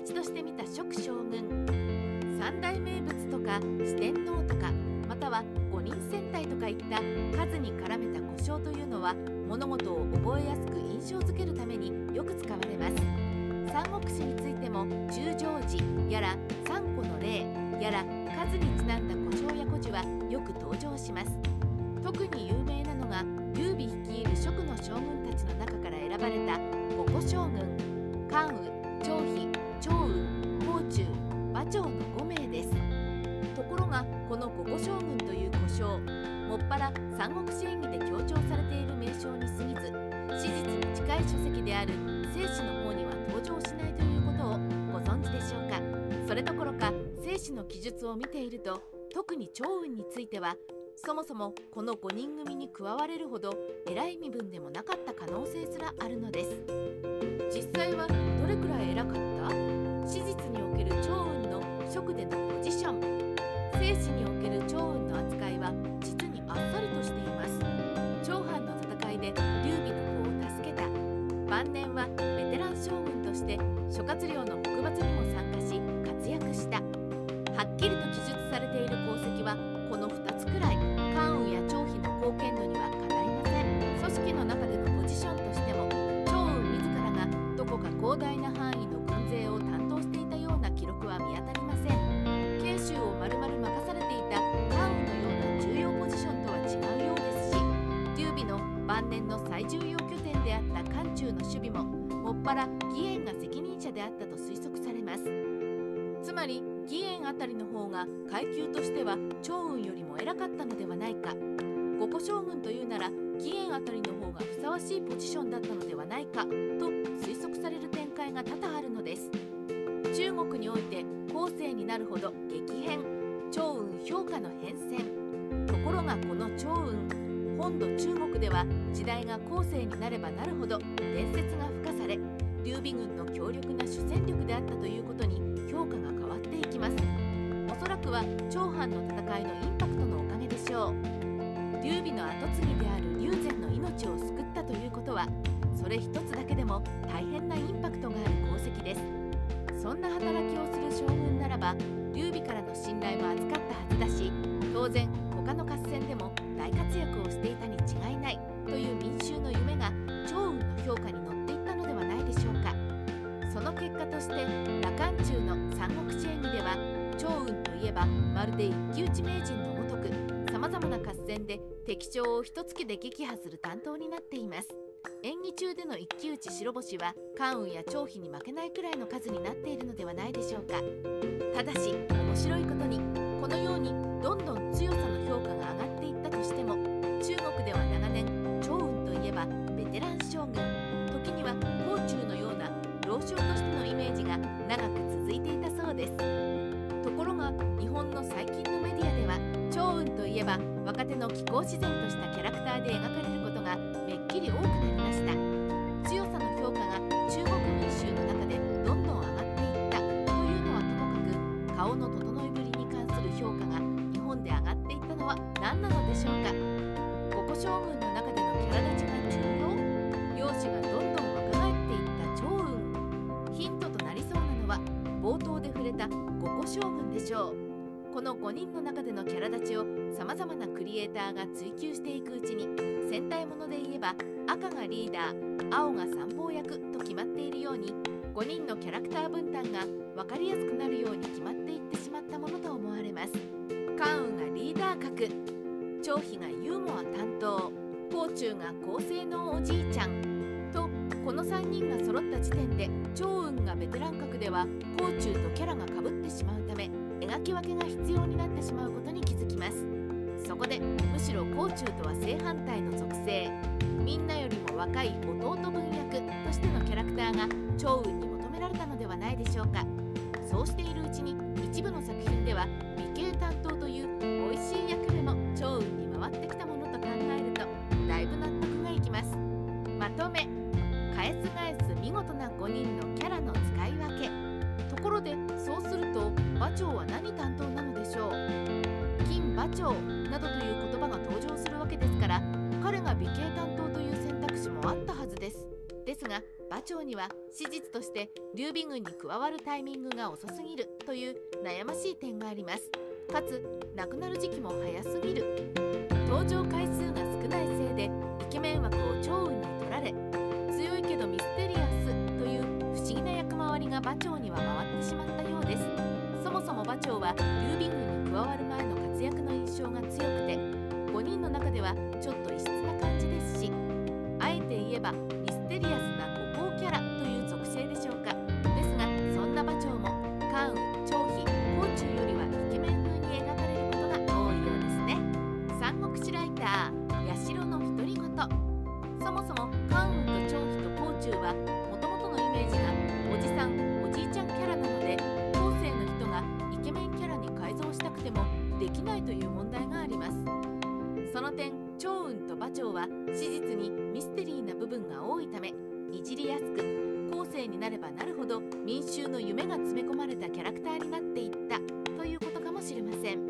立として見た蜀将軍。三大名物とか四天王とかまたは五人戦隊とかいった数に絡めた故障というのは物事を覚えやすく印象づけるためによく使われます。三国志についても中条寺やら三個の例やら数にちなんだ故障や故事はよく登場します。特に有名なのが劉備率いる蜀の将軍たちの中から選ばれた五個将軍関羽張飛。この五個将軍という故障もっぱら三国志演義で強調されている名称に過ぎず史実に近い書籍である正史の方には登場しないということをご存知でしょうか。それどころか正史の記述を見ていると特に趙雲についてはそもそもこの5人組に加われるほど偉い身分でもなかった可能性すらあるのです。実際はどれくらい偉かった？史実にして諸葛亮の北伐にも参加し活躍した。はっきりと記述されている功績はこの2つくらい。関羽や張飛の貢献度にはかないません。組織の中でのポジションとしても趙雲自らがどこか広大な範囲の軍勢を担当していたような記録は見当たりません。慶州を丸々任されていた関羽のような重要ポジションとは違うようですし劉備の晩年の最重要拠点であった漢中の守備もっぱら義援が責任者であったと推測されます。つまり義援あたりの方が階級としては趙雲よりも偉かったのではないか。五個将軍というなら義援あたりの方がふさわしいポジションだったのではないかと推測される展開が多々あるのです。中国において後世になるほど激変趙雲評価の変遷。ところがこの趙雲本土中国では時代が後世になればなるほど伝説がったということに評価が変わっていきます。おそらくは長藩の戦いのインパクトのおかげでしょう。劉備の跡継ぎである劉禅の命を救ったということはそれ一つだけでも大変なインパクトがある功績です。そんな働きをする将軍ならば劉備からの信頼も厚かったはずだし当然他の合戦でも大活躍をしていたに違いないという民衆の夢が趙雲の評価に乗っていったのではないでしょうか。結果として羅漢中の三国志演義では趙雲といえばまるで一騎打ち名人のごとくさまざまな合戦で敵将を一月で撃破する担当になっています。演技中での一騎打ち白星は関羽や張飛に負けないくらいの数になっているのではないでしょうか。ただし面白いことにこのようにどんどん強さの評価が上がっていったとしても中国では長年趙雲といえばベテラン将軍。時には甲冑の老将としてのイメージが長く続いていたそうです。ところが日本の最近のメディアでは趙雲といえば若手の気候自然としたキャラクターで描かれることがめっきり多くなりました。強さの評価が中国民衆の中でどんどん上がっていったというのはともかく顔の整いぶりに関する評価が日本で上がっていったのは何なのでしょうか。五個将軍の中でのキャラ立ちがれた五個将軍でしょう。この5人の中でのキャラ立ちをさまざまなクリエイターが追求していくうちに戦隊もので言えば赤がリーダー青が参謀役と決まっているように5人のキャラクター分担が分かりやすくなるように決まっていってしまったものと思われます。関羽がリーダー格張飛がユーモア担当甲冑が高性能おじいちゃんこの3人が揃った時点で趙雲がベテラン格では甲冑とキャラがかぶってしまうため描き分けが必要になってしまうことに気づきます。そこでむしろ甲冑とは正反対の属性。みんなよりも若い弟分役としてのキャラクターが趙雲に求められたのではないでしょうか。そうしているうちに一部の作品では美金馬長などという言葉が登場するわけですから彼が美形担当という選択肢もあったはずです。ですが馬長には史実として劉備軍に加わるタイミングが遅すぎるという悩ましい点があります。かつ亡くなる時期も早すぎる。登場回数が少ないせいでイケメン枠を趙雲に取られ強いけどミステリアスという不思議な役回りが馬長には回ってしまったようです。そもそも馬長は劉備軍に加わる前の印象が強くて5人の中ではちょっと馬長は史実にミステリーな部分が多いためいじりやすく後世になればなるほど民衆の夢が詰め込まれたキャラクターになっていったということかもしれません。